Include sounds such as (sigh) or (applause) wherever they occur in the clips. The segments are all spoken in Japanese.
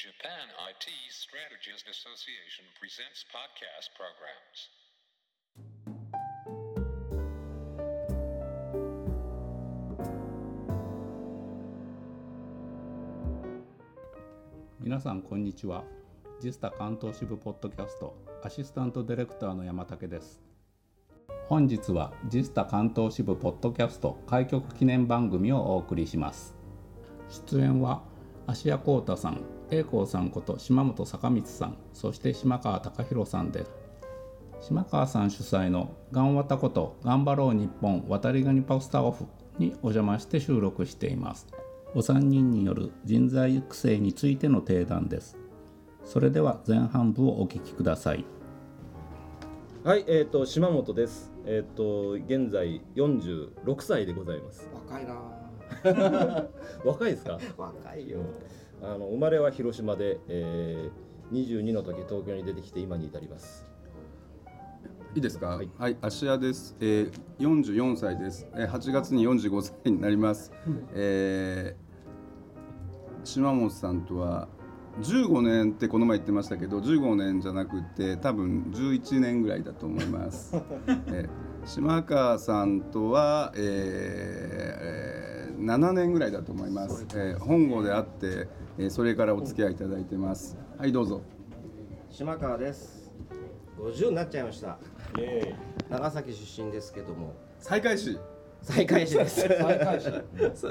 Japan IT Strategist Association presents podcast programs. 皆さんこんにちはジスタ関東支部ポッドキャストアシスタントディレクターの山竹です本日はジスタ関東支部ポッドキャスト開局記念番組をお送りします出演は芦屋幸太さん栄光さんこと島本坂光さんそして島川貴弘さんです島川さん主催の「がんわたこと頑張ろう日本渡りガニポスターオフ」にお邪魔して収録していますお三人による人材育成についての提談ですそれでは前半部をお聞きくださいはい、えっ、と島本です。えっ、と現在46歳でございます。若いな (laughs) 若いですか？若いよあの生まれは広島で、えー、22の時東京に出てきて今に至ります。いいですか？ははいい、芦屋です。えー、44歳です。えー、8月に45歳になります。えー、島本さんとは15年ってこの前言ってましたけど、15年じゃなくて多分11年ぐらいだと思います。(laughs) えー、島川さんとは、えーえー、7年ぐらいだと思います。えー、本郷であって、えー、それからお付き合いいただいてます。はい、どうぞ。島川です。50になっちゃいました。長崎出身ですけども。再開始。再開市です、ま再開始。再開ブルース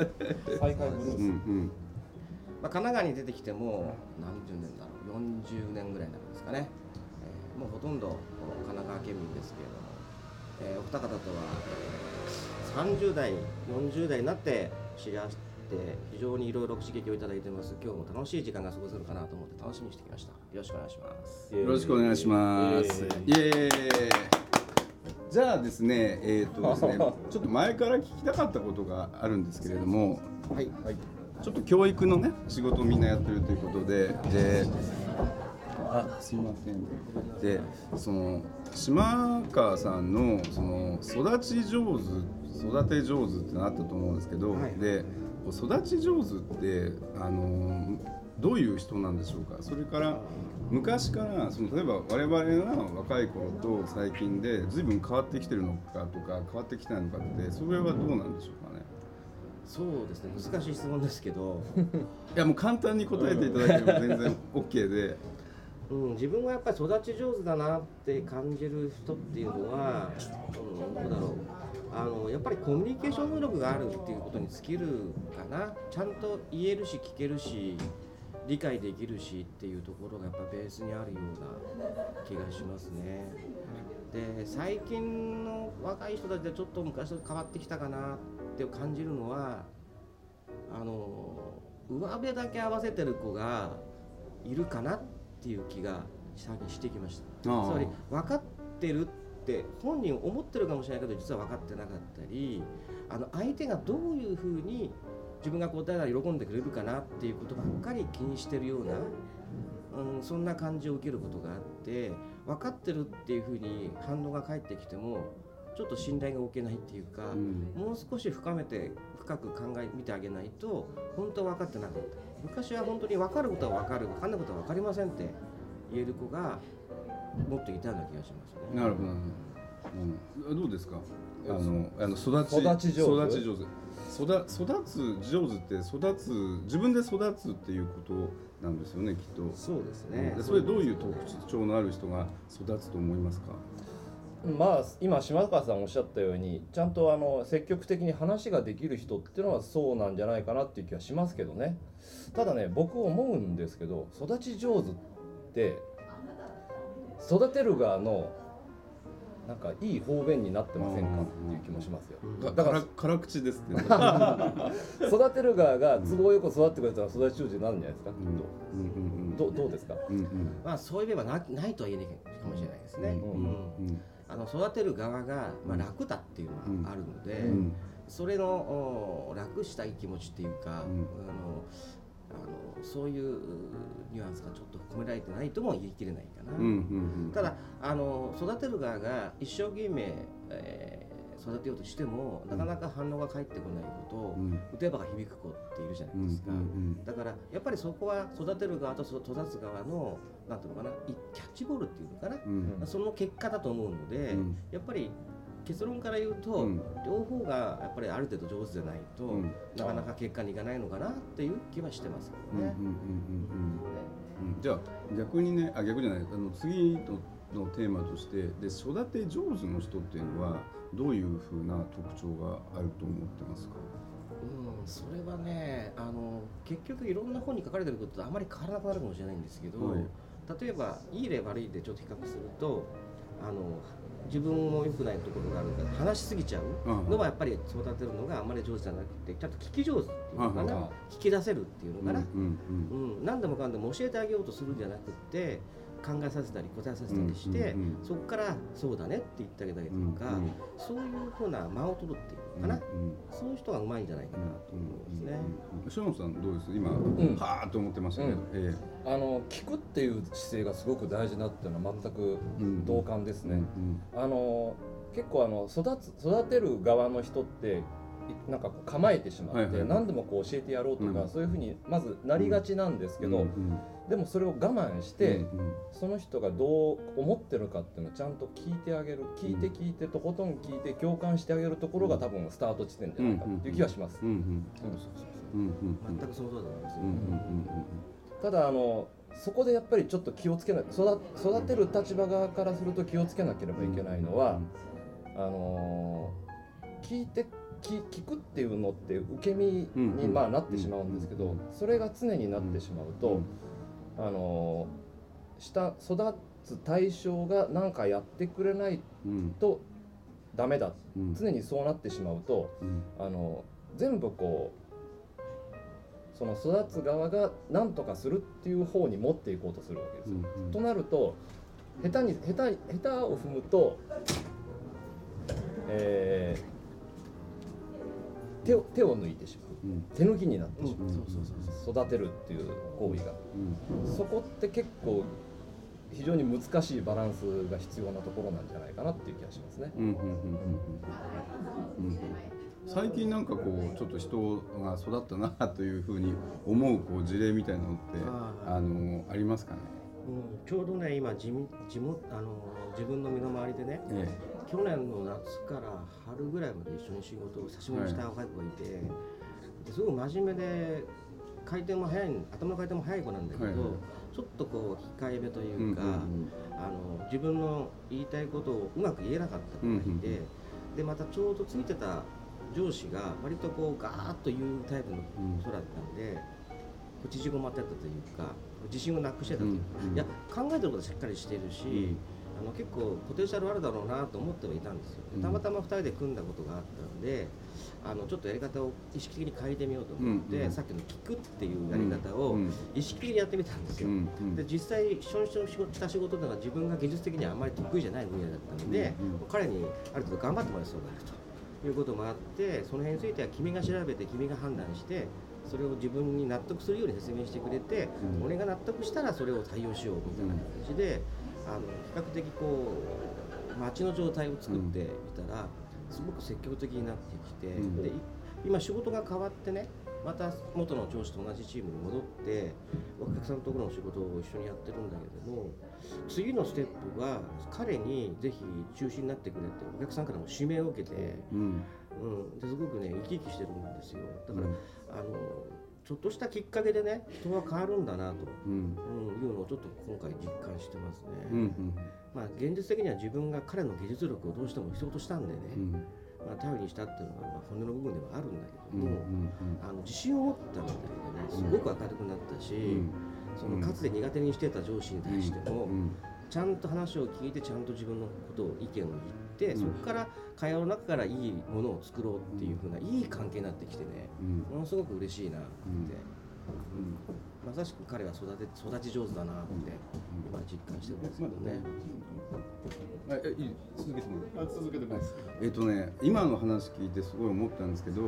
うんうん。あ、神奈川に出てきても何十年だろう。40年ぐらいになるんですかね、えーもうほとんど神奈川県民ですけれども、えーお二方とは、えー30代40代になって知り合って非常にいろいろ刺激をいただいてます。今日も楽しい時間が過ごせるかなと思って楽しみにしてきました。よろしくお願いします。よろしくお願いします。イエーイ。じゃあですね、えっ、とですね、(laughs) ちょっと前から聞きたかったことがあるんですけれども、はい。ちょっと教育のね仕事をみんなやってるということで、で、あすいません。で、その島川さんのその育ち上手、育て上手ってのあったと思うんですけど、はいで、育ち上手ってあのどういう人なんでしょうか？それから昔からその例えば我々が若い頃と最近で随分変わってきてるのかとか変わってきてないのかってそれはどうなんでしょうかね？そうですね難しい質問ですけど、(laughs) いやもう簡単に答えていただければ全然 OK で。うん、自分がやっぱり育ち上手だなって感じる人っていうのは、うん、どうだろうあのやっぱりコミュニケーション能力があるっていうことに尽きるかなちゃんと言えるし聞けるし理解できるしっていうところがやっぱベースにあるような気がしますね。で最近の若い人たちでちょっと昔と変わってきたかなって感じるのはあの上辺だけ合わせてる子がいるかなっていう気が最近してきました。つまり分かってるって本人思ってるかもしれないけど実は分かってなかったりあの相手がどういうふうに自分が答えたら喜んでくれるかなっていうことばっかり気にしてるような、うん、そんな感じを受けることがあって分かってるっていうふうに反応が返ってきてもちょっと信頼が置けないっていうか、うん。もう少し深めて深く考え見てあげないと本当は分かってなかった昔は本当に分かることは分かる分かんないことは分かりませんって言える子がもっといたような気がしますね。なるほど。うん、どうですか？あの、あの育ち、育ち上手？育ち上手。育、育つ上手って、育つ、自分で育つっていうことなんですよね、きっと。そうですねでそれどういう特徴のある人が育つと思いますか？まあ今島川さんおっしゃったようにちゃんとあの積極的に話ができる人っていうのはそうなんじゃないかなっていう気はしますけどね。ただね僕思うんですけど育ち上手って育てる側のなんかいい方便になってませんかっていう気もしますよ。かだから辛辛口ですって、ね。(laughs) 育てる側が都合よく育ってくれたら育ち上手になるんじゃないですか、どう？どうですか？うんうん。まあそういう面はなないとは言えないかもしれないですね。あの育てる側が、まあ、楽だっていうのがあるので、うん。それのお楽したい気持ちっていうか、うん。あのあのそういうニュアンスがちょっと込められてないとも言い切れないかな。うん。うん。うん。ただあの育てる側が一生懸命、えー育てようとしてもなかなか反応が返ってこない子と、うん。打てばが響く子っているじゃないですか、うんだからやっぱりそこは育てる側と育つ側のなんていうのかないキャッチボールっていうのかな、うん。その結果だと思うので、うん。やっぱり結論から言うと、うん。両方がやっぱりある程度上手でないと、うん。なかなか結果にいかないのかなっていう気はしてますけどね。うんうんうんうんうんじゃあ逆にねあ逆じゃない。あの次ののテーマとしてで育て上手の人っていうのはどういうふうな特徴があると思ってますか？うん、それはねあの結局いろんな本に書かれてることとあまり変わらなくなるかもしれないんですけど、はい。例えばいい例悪い例ちょっと比較するとあの自分も良くないところがあるから話しすぎちゃううん。のはやっぱり育てるのがあんまり上手じゃなくてちゃんと聞き上手っていうのかな、うん聞き出せるっていうのかな、うんうん。うん、何でもかんでも教えてあげようとするんじゃなくって考えさせたり答えさせたりして、うんうんうん。そこからそうだねって言ってあげたりとか、うんうんそういうふうな間を取るっていうのかな、うんそういう人がうまいんじゃないかなと思いますね。ショーンさんどうです？今、ん。はーっと思ってましたけど、うん。えあの聞くっていう姿勢がすごく大事なっていうのは全くうん同感ですえね。あの結構あの育つ育てる側の人っていなんか構えてしまって、はいはい何でもこう教えてやろうとか、うんそういうふうにまずなりがちなんですけど、うんでもそれを我慢して、うんその人がどう思ってるかっていうのをちゃんと聞いてあげる聞いて聞いてとことん聞いて共感してあげるところが多分スタート地点じゃないかっていう気はします。うんうんうん。うんうん全くその通りだと思いますよ。うんうん。ただあのそこでやっぱりちょっと気をつけない育育てる立場側からすると気をつけなければいけないのは、あのー聞いて聞聞くっていうのって受け身にまあなってしまうんですけどそれが常になってしまうと、あのー下育つ対象が何かやってくれないうん。とダメだ。うん。常にそうなってしまうとうん。あの全部こうその育つ側が何とかするっていう方に持っていこうとするわけですよ。うんとなると下手に下手に下手を踏むと、えー手を手を抜いてしまう。うん。手抜きになってしまう。んそうそうそうう育てるっていう行為が。うん。そこって結構非常に難しいバランスが必要なところなんじゃないかなっていう気がしますね。最近なんかこうちょっと人が育ったなというふうに思うこう事例みたいなのってああのありますかね？うん。ちょうどね今地味地元あの自分の身の回りでねえ去年の夏から春ぐらいまで一緒に仕事を久しぶりにした若い子がいて、ですごく真面目で回転も早い頭の回転も速い子なんだけど、はいはい。ちょっとこう控えめとえいうか、うんあの自分の言いたいことをうまく言えなかった子がいて、うんうんでまたちょうどついてた上司が割とこうガーッと言うタイプの人だったんで、こう縮こまってたというか自信をなくしてたというんうん。いや考えてることはしっかりしてるし、あの結構ポテンシャルあるだろうなと思ってはいたんですよ、うん。たまたま2人で組んだことがあったのであのちょっとやり方を意識的に変えてみようと思って、うんうん。さっきの聞くっていうやり方をうん意識的にやってみたんですよ、うんうん。で実際一緒にした仕事というのは自分が技術的にはあまり得意じゃない分野だったので、うんうん。彼にある程度頑張ってもらう必要があるということもあってその辺については君が調べて君が判断してそれを自分に納得するように説明してくれて、うん。俺が納得したらそれを対応しようみたいな感じで、あの比較的こう街の状態を作ってみたら、すごく積極的になってきて、うん。でい今仕事が変わってねまた元の上司と同じチームに戻ってお客さんのところの仕事を一緒にやってるんだけども次のステップは彼にぜひ中心になってくれってお客さんからも指名を受けて、うん。うん、ですごくね生き生きしてるんですよ。だから、うん。あのちょっとしたきっかけでね人は変わるんだなと、うん。うん、いうのをちょっと今回実感してますね、うんうん。まあ現実的には自分が彼の技術力をどうしても必要としたんでね、うんまあ、頼りにしたっていうのがまあ本音の部分ではあるんだけうんども、あの自信を持ったみたいでねすごく明るくなったし、うん。そのかつて苦手にしてた上司に対しても、うん。ちゃんと話を聞いてちゃんと自分のことを意見を言って、うん。そこから会話の中からいいものを作ろうっていうふうないい関係になってきてねうん。ものすごく嬉しいなって、うんまさしく彼は育て育ち上手だなって今実感してるんですけどね。あえいい続けてもらあ続けてます。えっとね今の話聞いてすごい思ったんですけど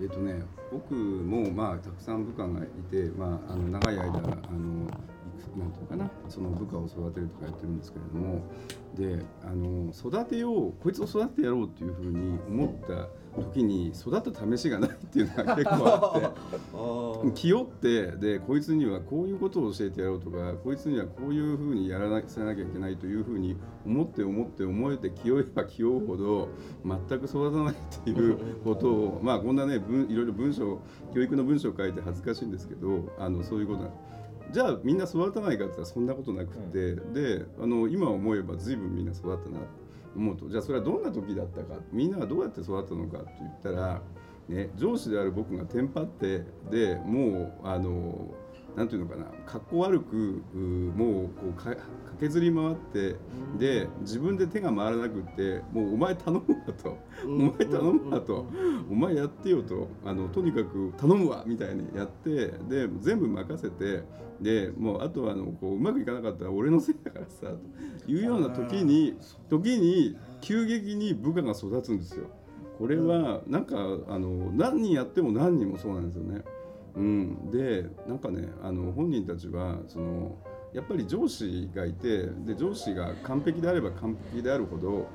えっとね、僕もまあたくさん部下がいて、まあ、あの長い間あのなんていうかなその部下を育てるとかやってるんですけれどもであの育てようこいつを育ててやろうっていうふうに思った時に育った試しがないっていうのが結構あって。(laughs) 気負ってでこいつにはこういうことを教えてやろうとかこいつにはこういうふうにやらなせなきゃいけないというふうに思って思って思えて気負えば気負うほど全く育たないっていうことをまあこんなね文いろいろ文章教育の文章を書いて恥ずかしいんですけどあのそういうことなんじゃあみんな育たないかって言ったらそんなことなくて、であの今思えば随分みんな育ったなと思うと。じゃあそれはどんな時だったか。みんなはどうやって育ったのかって言ったら、ね、上司である僕がテンパってでもうあのなんていうのかなかっこ悪くうもうこうか駆けずり回ってで自分で手が回らなくってもうお前頼むわと。お前頼むわと。お前やってよと。あのとにかく頼むわみたいにやってで全部任せてでもうあとはあのこううまくいかなかったら俺のせいだからさというような時に時に急激に部下が育つんですよ。これはなんかあの何人やっても何人もそうなんですよね。うん、でなんかねあの本人たちはそのやっぱり上司がいてで上司が完璧であれば完璧であるほど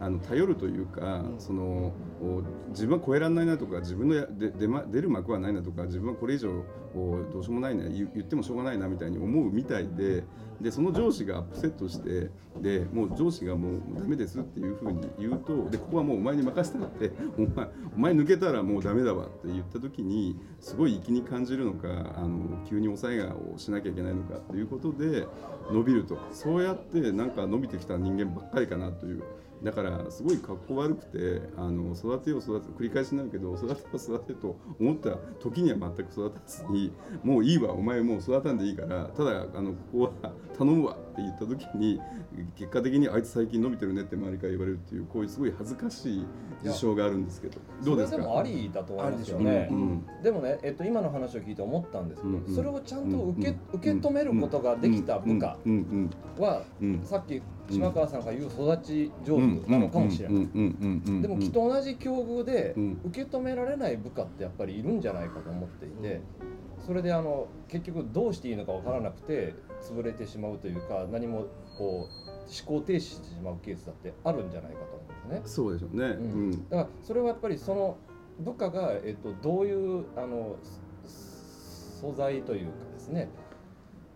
あの頼るというか、そのお自分は超えられないなとか自分のやで出,、ま、出る幕はないなとか自分はこれ以上おどうしようもないな言言ってもしょうがないなみたいに思うみたいででその上司がアップセットしてでもう上司がもうダメですっていうふうに言うとでここはもうお前に任せたって (laughs) お前お前抜けたらもうダメだわって言った時にすごい粋に感じるのかあの急に抑えがをしなきゃいけないのかということで伸びるとそうやってなんか伸びてきた人間ばっかりかなという。だからすごい格好悪くてあの育てよう育て繰り返しになるけど育てよう育てと思った時には全く育たずにもういいわお前もう育たんでいいからただあのここは頼むわって言った時に結果的にあいつ最近伸びてるねって周りから言われるっていうこういうすごい恥ずかしい事象があるんですけど。どうですか？でもありだと思いますよね。でもね、えっと、今の話を聞いて思ったんですけど、うん。うん。それをちゃんと受け,、受け止めることができた部下は、さっき島川さんが言う育ち上手なのかもしれない。でもきっと同じ境遇でうん受け止められない部下ってやっぱりいるんじゃないかと思っていて、それであの結局どうしていいのかわからなくて潰れてしまうというか何もこう思考停止してしまうケースだってあるんじゃないかと思うんですね。そうでしょうね。ううんんだからそれはやっぱりその部下が、えっと、どういうあのす素材というかですね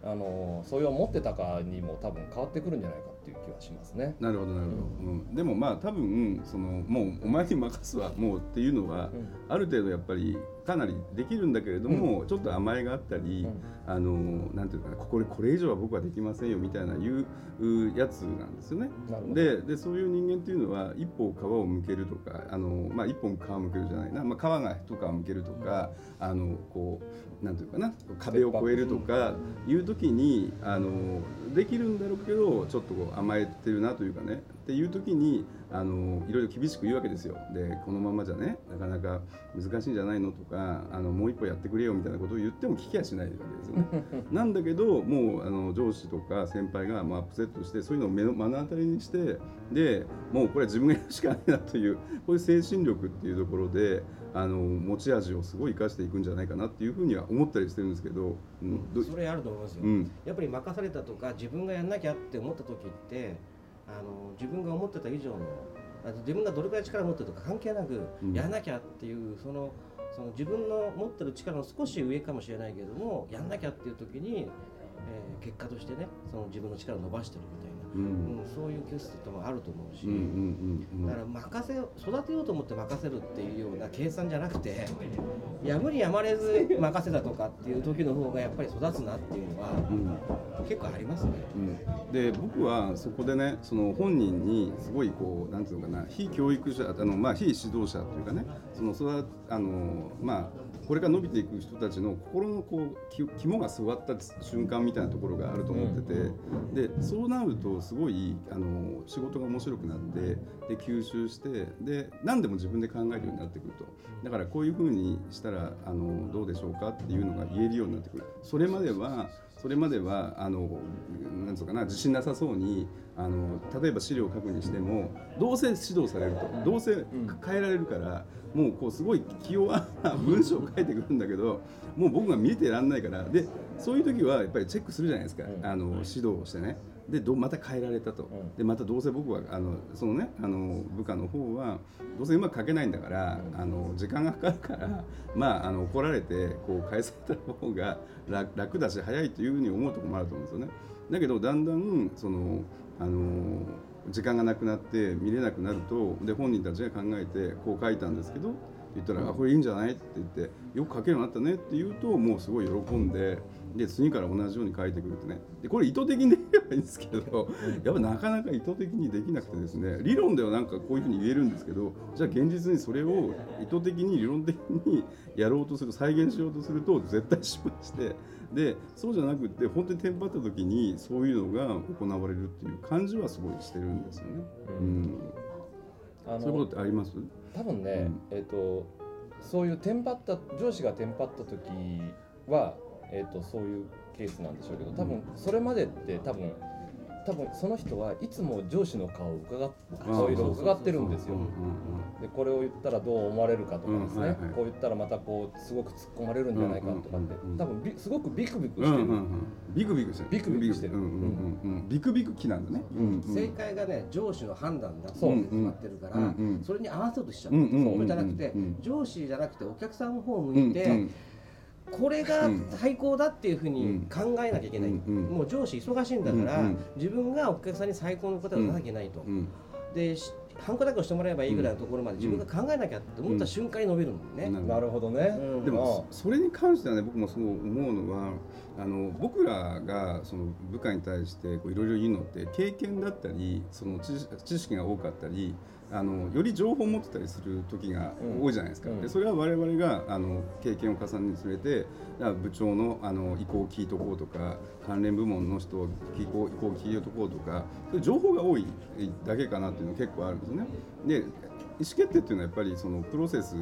あの素養を持ってたかにも多分変わってくるんじゃないかっていう気はしますね。なるほどなるほど、うん、でもまあ多分そのもうお前に任すわもうっていうのは、うん。ある程度やっぱりかなりできるんだけれども、ちょっと甘えがあったり、あのなんていうかなここでこれ以上は僕はできませんよみたいないううやつなんですよね。なるほど。ででそういう人間っていうのは一歩皮をむけるとかあの、まあ、一本皮むけるじゃないな、まあ、皮が一皮むけるとか、あのこうなんていうかな？壁を越えるとかいう時にあのできるんだろうけどちょっとこう甘えてるなというかねっていう時にあのいろいろ厳しく言うわけですよ。でこのままじゃねなかなか難しいんじゃないのとかあのもう一歩やってくれよみたいなことを言っても聞きやしないわけですよね。(laughs) なんだけどもうあの上司とか先輩がもうアップセットしてそういうのを目の目の当たりにしてでもうこれは自分がやるしかないなというこういう精神力っていうところであの持ち味をすごい生かしていくんじゃないかなっていうふうには思ったりしてるんですけど、うんどそれあると思いますよ、うんやっぱり任されたとか自分がやんなきゃって思った時ってあの自分が思ってた以上のあ自分がどれくらい力を持ってるとか関係なく、うん。やんなきゃっていうそのその自分の持ってる力の少し上かもしれないけどもやんなきゃっていう時に、えー結果としてねその自分の力を伸ばしてるみたいな、うん。うんそういうケースってもあると思うし、だから任せよ育てようと思って任せるっていうような計算じゃなくてやむにやまれず任せたとかっていう時の方がやっぱり育つなっていうのはうん。結構ありますね。うん、で僕はそこでねその本人にすごいこうなんていうのかな非教育者あの、まあ、非指導者というかねそのそれはあのまあこれから伸びていく人たちの心のこうき肝が据わった瞬間みたいなところがあると思ってて、でそうなるとすごいあの仕事が面白くなってで吸収してで何でも自分で考えるようになってくると。だからこういうふうにしたらあのどうでしょうかっていうのが言えるようになってくる。それまではそれまではあのなんつうかな自信なさそうにあの例えば資料を書くにしてもどうせ指導されるとどうせ変えられるから、もうこうすごい気弱な文章を書いてくるんだけどもう僕が見てらんないから。でそういう時はやっぱりチェックするじゃないですか、うん。あの指導をしてねでどまた変えられたと、んでまたどうせ僕はあのそのねあの部下の方はどうせうまく書けないんだから、あの時間がかかるから、まああの怒られてこう返された方が楽楽だし早いというふうに思うところもあると思うんですよね。だけどだんだんそのあの時間がなくなって見れなくなるとで本人たちが考えてこう書いたんですけど言ったら「あこれいいんじゃない?」って言って「よく書けるようになったね」って言うともうすごい喜んでで次から同じように書いてくるってね。でこれ意図的にできればいいんですけどやっぱなかなか意図的にできなくてですね。理論ではなんかこういうふうに言えるんですけどじゃあ現実にそれを意図的に理論的にやろうとする再現しようとすると絶対失敗してでそうじゃなくって本当にテンパった時にそういうのが行われるっていう感じはすごいしてるんですよね。うん。あそういうことってあります？多分ね、えっ、とそういうテンパった上司がテンパった時はえっ、とそういうケースなんでしょうけど多分それまでって多分多分その人はいつも上司の顔を伺っ顔色を伺ってるんですよ。でこれを言ったらどう思われるかとかですね、こう言ったらまたこうすごく突っ込まれるんじゃないかとかって多分びすごくビクビクうんしてる、ビクビクしてる。ビクビクしてる。ビクビク期なんだね。正解がね上司の判断だって決まってるから、それに合わせようとしちゃう、それじゃなくて、うん上司じゃなくてお客さんの方をうん向いて、うんこれが最高だっていうふうに考えなきゃいけない、うんうん。もう上司忙しいんだから、うんうん。自分がお客さんに最高の答えを出さなきゃいけないと、うん。でしハンコだけをしてもらえばいいぐらいのところまで自分が考えなきゃって思った瞬間に伸びるんだよね、うん。なるほどね、うん。でもそれに関してはね僕もそう思うのはあの僕らがその部下に対してこういろいろ言うのって経験だったりその知知識が多かったりあのより情報を持ってたりする時が多いじゃないですか、うんでそれは我々があの経験を重ねにつれて部長のあの意向を聞いとこうとか関連部門の人を意向を聞いとこうとかそういう情報が多いだけかなっていうのが結構あるんですね。で意思決定っていうのはやっぱりそのプロセス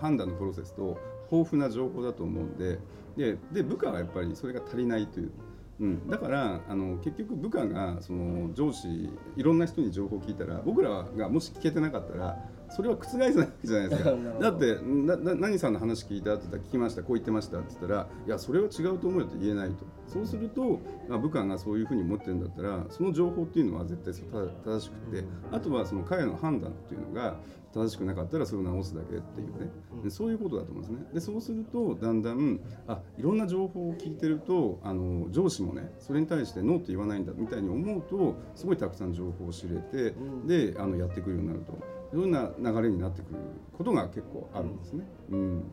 判断のプロセスと豊富な情報だと思うんででで部下はやっぱりそれが足りないという。うん、だからあの結局部下がその上司いろんな人に情報を聞いたら僕らがもし聞けてなかったらそれは覆せないわけじゃないですか。(laughs) だってなな何さんの話聞いたって言ったら聞きましたこう言ってましたって言ったらいやそれは違うと思うよって言えないと。そうすると、まあ、部下がそういうふうに思ってるんだったらその情報っていうのは絶対正しくてあとはその彼の判断っていうのが正しくなかったらそれを直すだけっていうね、でそういうことだと思うんですね。でそうするとだんだんあいろんな情報を聞いてるとあの上司もねそれに対してノーって言わないんだみたいに思うとすごいたくさん情報を知れて、であのやってくるようになるといろんな流れになってくることが結構あるんですね。うん。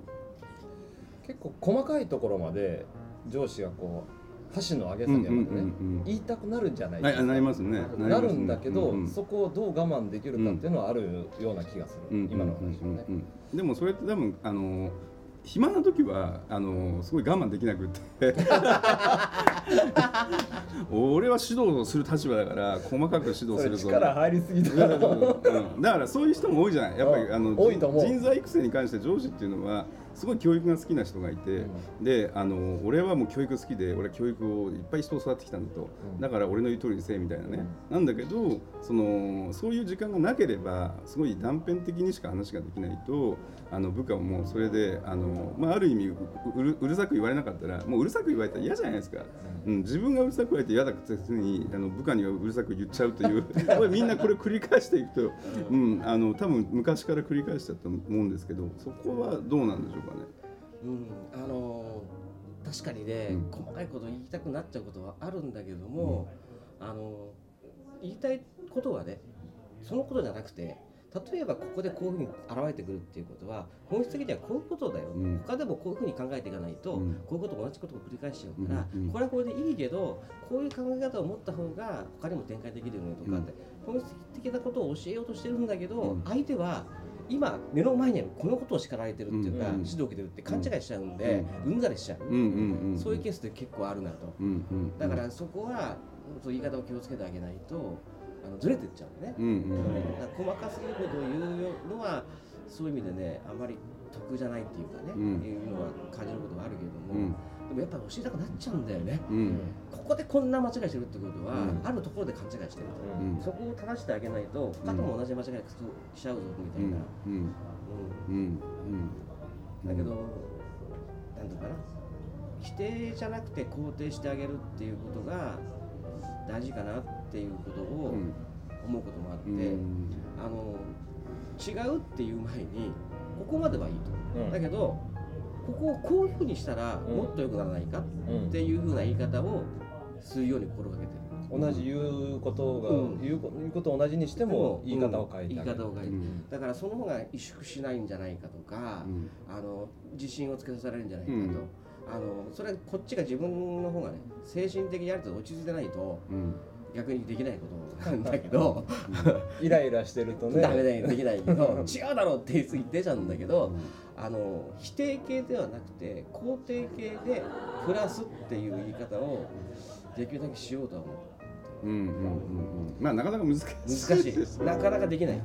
結構細かいところまで上司がこう箸の上げ下げまでね、うんうんうんうん。言いたくなるんじゃないですか。はいなりますね。なるんだけど、うんうん。そこをどう我慢できるかっていうのはあるような気がする、うん。今の話はね、うんうんうんでもそれって多分あの暇な時はあのすごい我慢できなくって。俺は指導をする立場だから細かく指導するぞ。力入りすぎだろ。うんだからそういう人も多いじゃない。やっぱりうんあの人材育成に関して上司っていうのはすごい教育が好きな人がいて、であの俺はもう教育好きで俺は教育をいっぱい人を育ってきたんだと、うん。だから俺の言う通りにせえみたいなね、なんだけどそのそういう時間がなければすごい断片的にしか話ができないとあの部下ももうそれであの、まあ、ある意味ううるうるさく言われなかったらもううるさく言われたら嫌じゃないですか、うん、自分がうるさく言われて嫌だくせにあの部下にはうるさく言っちゃうという。(laughs) みんなこれ繰り返していくと、うん、あの多分昔から繰り返しちゃったと思うんですけどそこはどうなんでしょう？かね。うん、あのー確かにね、うん。細かいこと言いたくなっちゃうことはあるんだけども、あのー言いたいことはねそのことじゃなくて例えばここでこういうふうに現れてくるっていうことは本質的にはこういうことだよ、うん。他でもこういうふうに考えていかないと、うん。こういうこと同じことを繰り返しちゃうから、うん。うん。これはこれでいいけどこういう考え方を持った方が他にも展開できるよねとかって、本質的なことを教えようとしてるんだけど、うん。相手は今目の前にあるこのことを叱られてるっていうか、うん指導を受けてるって勘違いしちゃうんで、うん。ざりしちゃう、うんうんうん、そういうケースって結構あるなと。うんうん、だからそこはそう言い方を気をつけてあげないとあのずれてっちゃうんでね、うんうんだ細かすぎることを言うのはそういう意味でねあまり得じゃないっていうかね、うん。いうのは感じることがあるけれども、うんででもやっぱり教えたくなっちゃうんだよね。うん。ここでこんな間違いしてるってことは、うん。あるところで勘違いしてると、うん。そこを正してあげないと他とも同じ間違いしちゃうぞみたいな、うん。だけど、なんていうのかな。否定じゃなくて肯定してあげるっていうことが大事かなっていうことをうん。思うこともあって、うん。あの違うっていう前にここまではいいと、うん。だけどここをこういうふうにしたらうん。もっと良くならないかうん。っていうふうな言い方をするように心がけてる。同じ言うことが、うん。言うことを同じにしても言い方を変えて言いあげる。方を変えて、うん。だからその方が萎縮しないんじゃないかとか、うん。あの自信をつけさせられるんじゃないかと、うん。あのそれこっちが自分の方がね精神的にある程度落ち着いてないとうん。逆にできないことなんだけど (laughs) イライラしてるとね。(laughs) ダメだよできないけど違うだろうって言い過ぎてちゃうんだけどあの否定形ではなくて肯定形でプラスっていう言い方をできるだけしようとは思ううんうんうんうん。まあなかなか難しい。難しい。なかなかできない